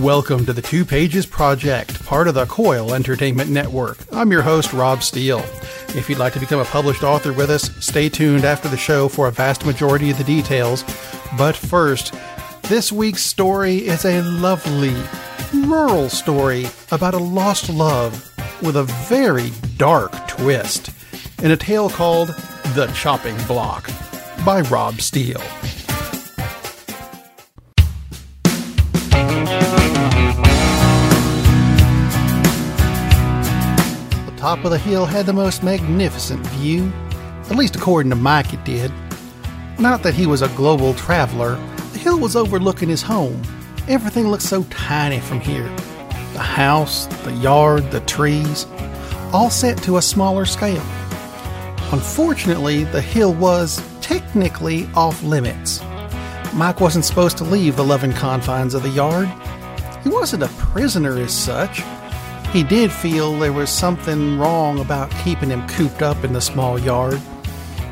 Welcome to the Two Pages Project, part of the Coil Entertainment Network. I'm your host, Rob Steele. If you'd like to become a published author with us, stay tuned after the show for a vast majority of the details. But first, this week's story is a lovely, rural story about a lost love with a very dark twist in a tale called The Chopping Block by Rob Steele. Top of the hill had the most magnificent view, at least according to Mike it did. Not that he was a global traveler, the hill was overlooking his home. Everything looked so tiny from here. The house, the yard, the trees, all set to a smaller scale. Unfortunately, the hill was technically off limits. Mike wasn't supposed to leave the loving confines of the yard. He wasn't a prisoner as such. He did feel there was something wrong about keeping him cooped up in the small yard.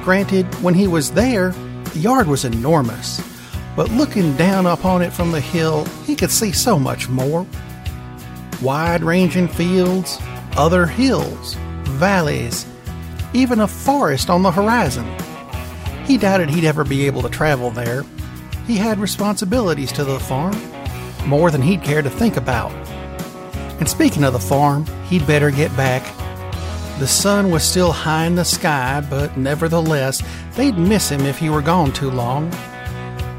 Granted, when he was there, the yard was enormous, but looking down upon it from the hill, he could see so much more. Wide ranging fields, other hills, valleys, even a forest on the horizon. He doubted he'd ever be able to travel there. He had responsibilities to the farm, more than he'd care to think about. And speaking of the farm, he'd better get back. The sun was still high in the sky, but nevertheless, they'd miss him if he were gone too long.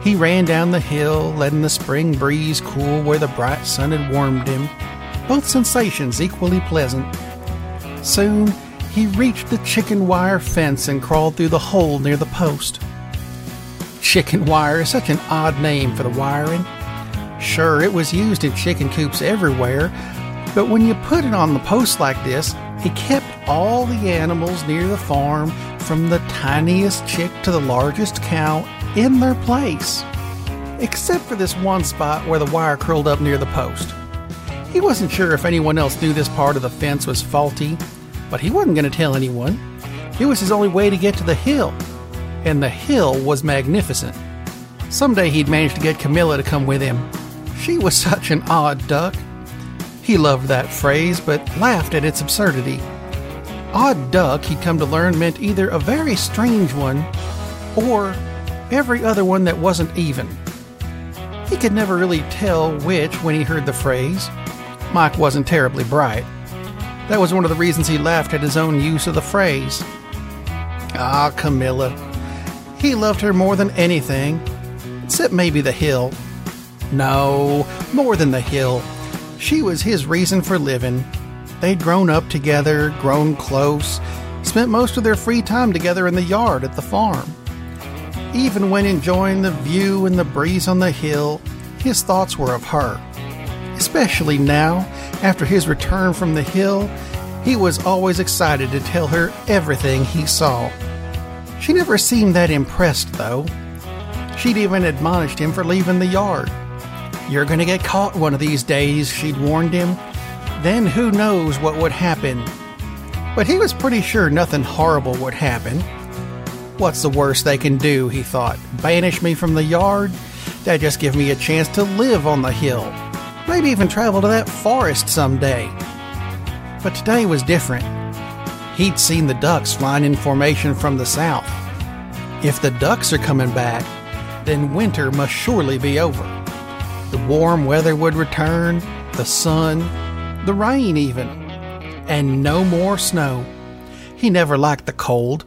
He ran down the hill, letting the spring breeze cool where the bright sun had warmed him, both sensations equally pleasant. Soon, he reached the chicken wire fence and crawled through the hole near the post. Chicken wire is such an odd name for the wiring. Sure, it was used in chicken coops everywhere, but when you put it on the post like this, it kept all the animals near the farm, from the tiniest chick to the largest cow, in their place. Except for this one spot where the wire curled up near the post. He wasn't sure if anyone else knew this part of the fence was faulty, but he wasn't going to tell anyone. It was his only way to get to the hill, and the hill was magnificent. Someday he'd manage to get Camilla to come with him. She was such an odd duck. He loved that phrase, but laughed at its absurdity. Odd duck, he'd come to learn, meant either a very strange one or every other one that wasn't even. He could never really tell which when he heard the phrase. Mike wasn't terribly bright. That was one of the reasons he laughed at his own use of the phrase. Ah, Camilla. He loved her more than anything, except maybe the hill. No, more than the hill. She was his reason for living. They'd grown up together, grown close, spent most of their free time together in the yard at the farm. Even when enjoying the view and the breeze on the hill, his thoughts were of her. Especially now, after his return from the hill, he was always excited to tell her everything he saw. She never seemed that impressed, though. She'd even admonished him for leaving the yard. You're going to get caught one of these days, she'd warned him. Then who knows what would happen. But he was pretty sure nothing horrible would happen. What's the worst they can do, he thought? Banish me from the yard? That'd just give me a chance to live on the hill. Maybe even travel to that forest someday. But today was different. He'd seen the ducks flying in formation from the south. If the ducks are coming back, then winter must surely be over. The warm weather would return, the sun, the rain even, and no more snow. He never liked the cold.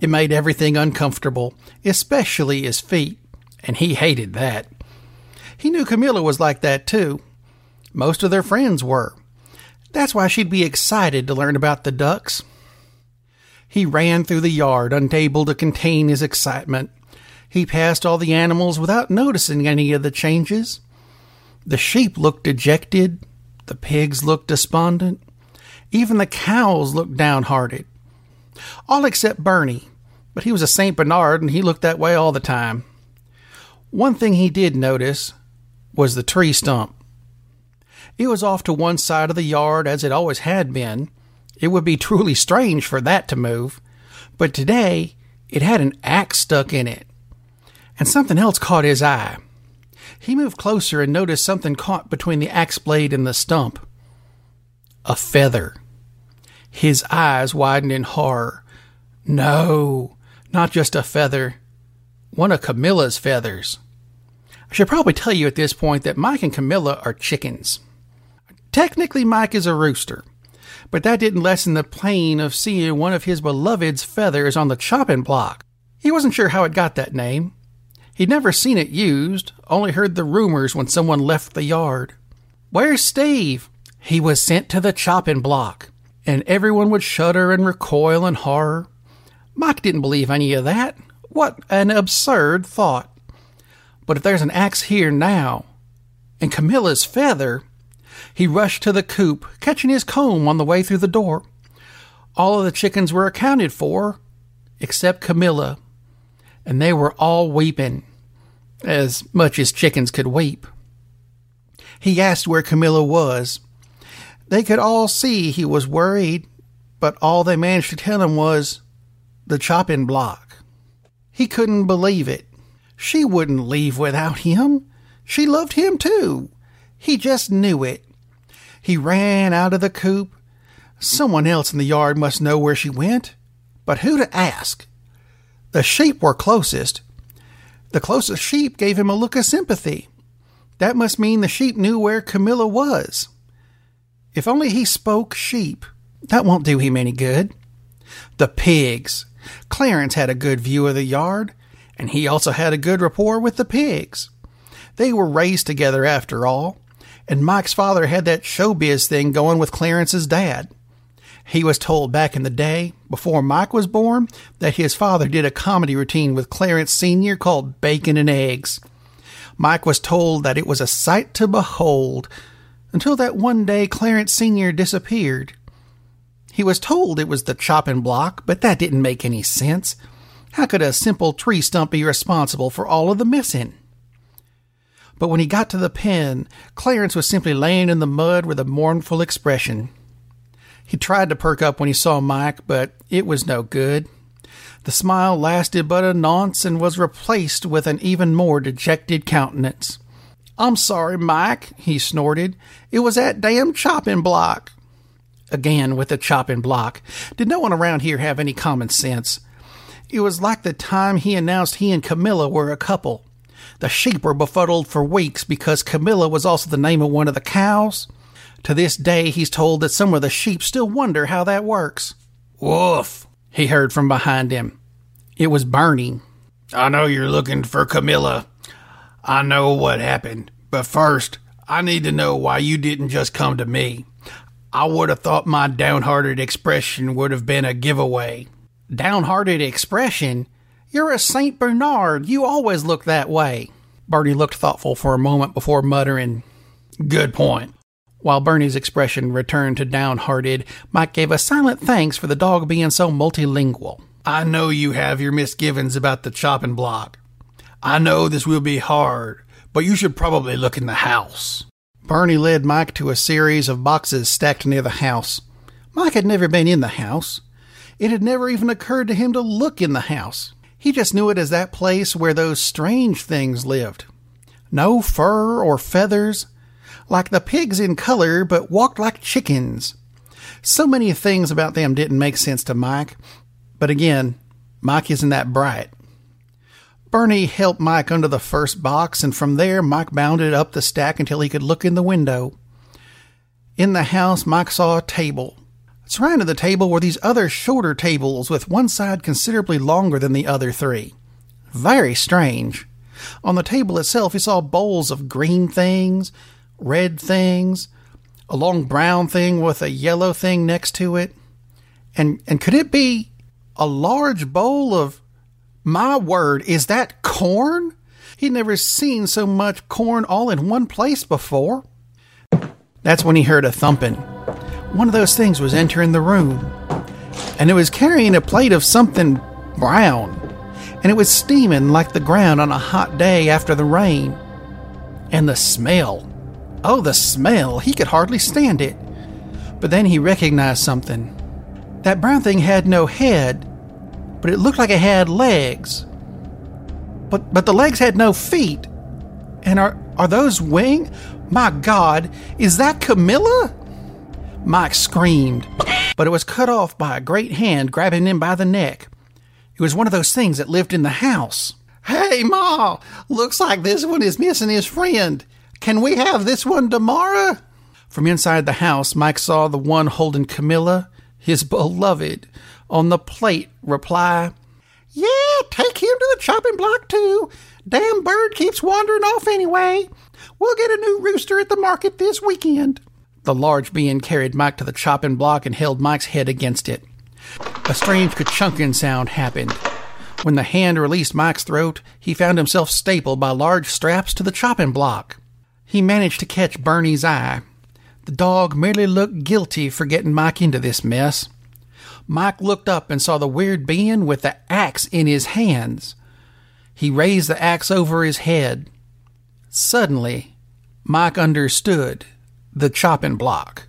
It made everything uncomfortable, especially his feet, and he hated that. He knew Camilla was like that too. Most of their friends were. That's why she'd be excited to learn about the ducks. He ran through the yard, unable to contain his excitement. He passed all the animals without noticing any of the changes. The sheep looked dejected, the pigs looked despondent, even the cows looked downhearted. All except Bernie, but he was a St. Bernard and he looked that way all the time. One thing he did notice was the tree stump. It was off to one side of the yard as it always had been. It would be truly strange for that to move. But today, it had an axe stuck in it. And something else caught his eye. He moved closer and noticed something caught between the axe blade and the stump. A feather. His eyes widened in horror. No, not just a feather. One of Camilla's feathers. I should probably tell you at this point that Mike and Camilla are chickens. Technically, Mike is a rooster, but that didn't lessen the pain of seeing one of his beloved's feathers on the chopping block. He wasn't sure how it got that name. He'd never seen it used, only heard the rumors when someone left the yard. Where's Steve? He was sent to the chopping block, and everyone would shudder and recoil in horror. Mike didn't believe any of that. What an absurd thought. But if there's an axe here now, and Camilla's feather, he rushed to the coop, catching his comb on the way through the door. All of the chickens were accounted for, except Camilla, and they were all weeping, as much as chickens could weep. He asked where Camilla was. They could all see he was worried, but all they managed to tell him was the chopping block. He couldn't believe it. She wouldn't leave without him. She loved him too. He just knew it. He ran out of the coop. Someone else in the yard must know where she went. But who to ask? The sheep were closest. The closest sheep gave him a look of sympathy. That must mean the sheep knew where Camilla was. If only he spoke sheep. That won't do him any good. The pigs. Clarence had a good view of the yard and he also had a good rapport with the pigs. They were raised together after all, and Mike's father had that showbiz thing going with Clarence's dad. He was told back in the day, before Mike was born, that his father did a comedy routine with Clarence Sr. called Bacon and Eggs. Mike was told that it was a sight to behold, until that one day Clarence Sr. disappeared. He was told it was the chopping block, but that didn't make any sense. How could a simple tree stump be responsible for all of the missing? But when he got to the pen, Clarence was simply laying in the mud with a mournful expression. He tried to perk up when he saw Mike, but it was no good. The smile lasted but a nonce and was replaced with an even more dejected countenance. I'm sorry, Mike, he snorted. It was that damn chopping block. Again with the chopping block. Did no one around here have any common sense? It was like the time he announced he and Camilla were a couple. The sheep were befuddled for weeks because Camilla was also the name of one of the cows. To this day, he's told that some of the sheep still wonder how that works. Woof, he heard from behind him. It was Bernie. I know you're looking for Camilla. I know what happened, but first, I need to know why you didn't just come to me. I would have thought my downhearted expression would have been a giveaway downhearted expression. You're a St. Bernard. You always look that way. Bernie looked thoughtful for a moment before muttering, Good point. While Bernie's expression returned to downhearted, Mike gave a silent thanks for the dog being so multilingual. I know you have your misgivings about the chopping block. I know this will be hard, but you should probably look in the house. Bernie led Mike to a series of boxes stacked near the house. Mike had never been in the house. It had never even occurred to him to look in the house. He just knew it as that place where those strange things lived. No fur or feathers, like the pigs in color, but walked like chickens. So many things about them didn't make sense to Mike, but again, Mike isn't that bright. Bernie helped Mike under the first box, and from there, Mike bounded up the stack until he could look in the window. In the house, Mike saw a table, Surrounding the table were these other shorter tables with one side considerably longer than the other three. Very strange. On the table itself, he saw bowls of green things, red things, a long brown thing with a yellow thing next to it. And and could it be a large bowl of my word, is that corn? He'd never seen so much corn all in one place before. That's when he heard a thumping one of those things was entering the room, and it was carrying a plate of something brown, and it was steaming like the ground on a hot day after the rain. And the smell oh, the smell! He could hardly stand it. But then he recognized something. That brown thing had no head, but it looked like it had legs. But but the legs had no feet. And are Are those wing? My God, is that Camilla? Mike screamed, but it was cut off by a great hand grabbing him by the neck. It was one of those things that lived in the house. Hey, Ma, looks like this one is missing his friend. Can we have this one tomorrow? From inside the house, Mike saw the one holding Camilla, his beloved, on the plate reply, Yeah, take him to the chopping block too. Damn bird keeps wandering off anyway. We'll get a new rooster at the market this weekend. The large being carried Mike to the chopping block and held Mike's head against it. A strange ka-chunking sound happened. When the hand released Mike's throat, he found himself stapled by large straps to the chopping block. He managed to catch Bernie's eye. The dog merely looked guilty for getting Mike into this mess. Mike looked up and saw the weird being with the axe in his hands. He raised the axe over his head. Suddenly, Mike understood the chopping block.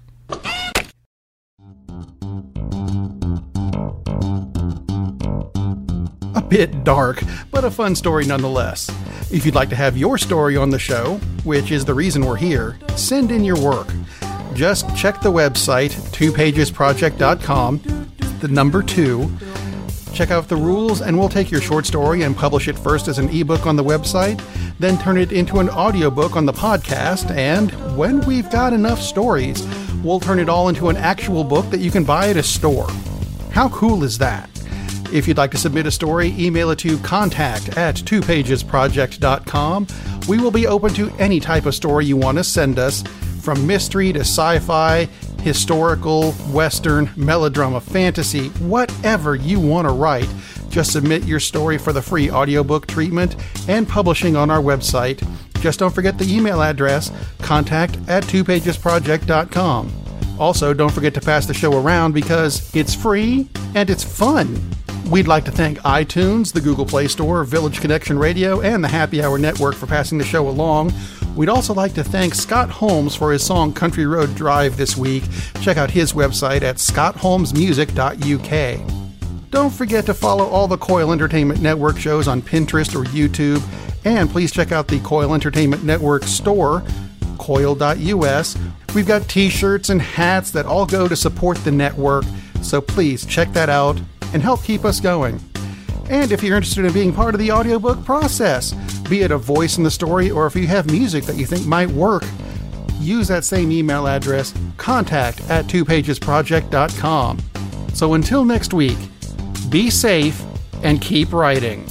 A bit dark, but a fun story nonetheless. If you'd like to have your story on the show, which is the reason we're here, send in your work. Just check the website, twopagesproject.com, the number two. Check out the rules, and we'll take your short story and publish it first as an ebook on the website, then turn it into an audiobook on the podcast, and when we've got enough stories, we'll turn it all into an actual book that you can buy at a store. How cool is that? If you'd like to submit a story, email it to contact at twopagesproject.com. We will be open to any type of story you want to send us, from mystery to sci fi, historical, western, melodrama, fantasy, whatever you want to write. Just submit your story for the free audiobook treatment and publishing on our website. Just don't forget the email address contact at twopagesproject.com. Also, don't forget to pass the show around because it's free and it's fun. We'd like to thank iTunes, the Google Play Store, Village Connection Radio, and the Happy Hour Network for passing the show along. We'd also like to thank Scott Holmes for his song Country Road Drive this week. Check out his website at scottholmesmusic.uk. Don't forget to follow all the Coil Entertainment Network shows on Pinterest or YouTube, and please check out the Coil Entertainment Network store, coil.us. We've got t shirts and hats that all go to support the network, so please check that out and help keep us going. And if you're interested in being part of the audiobook process, be it a voice in the story or if you have music that you think might work, use that same email address, contact at twopagesproject.com. So until next week, be safe and keep writing.